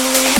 Absolutely.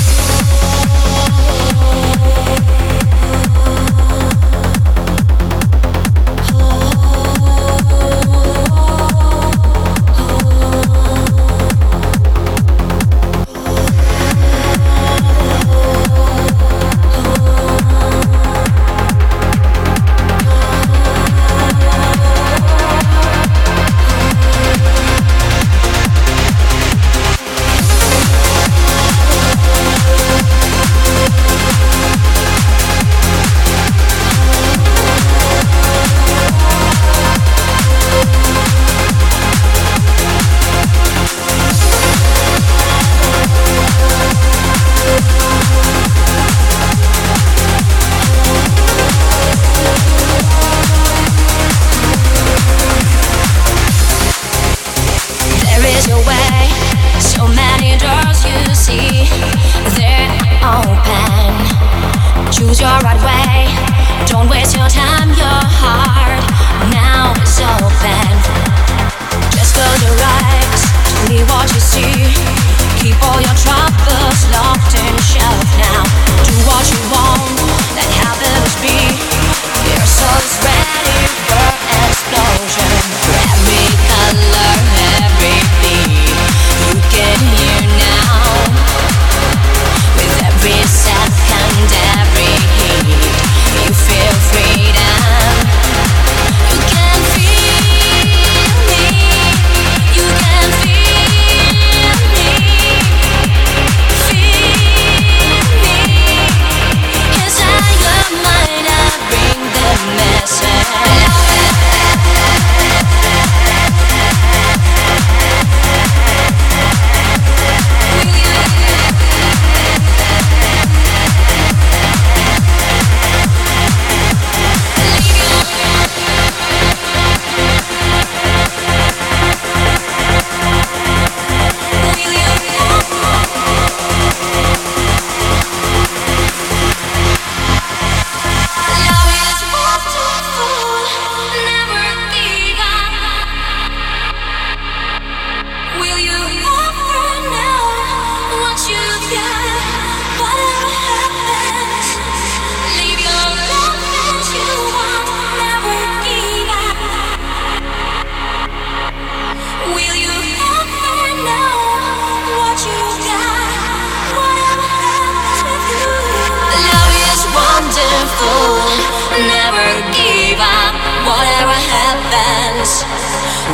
never give up. Whatever happens,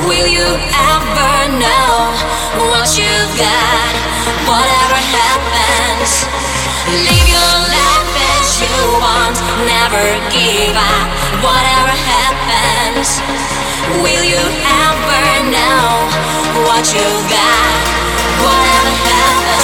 will you ever know what you got? Whatever happens, live your life as you want. Never give up. Whatever happens, will you ever know what you got? Whatever happens.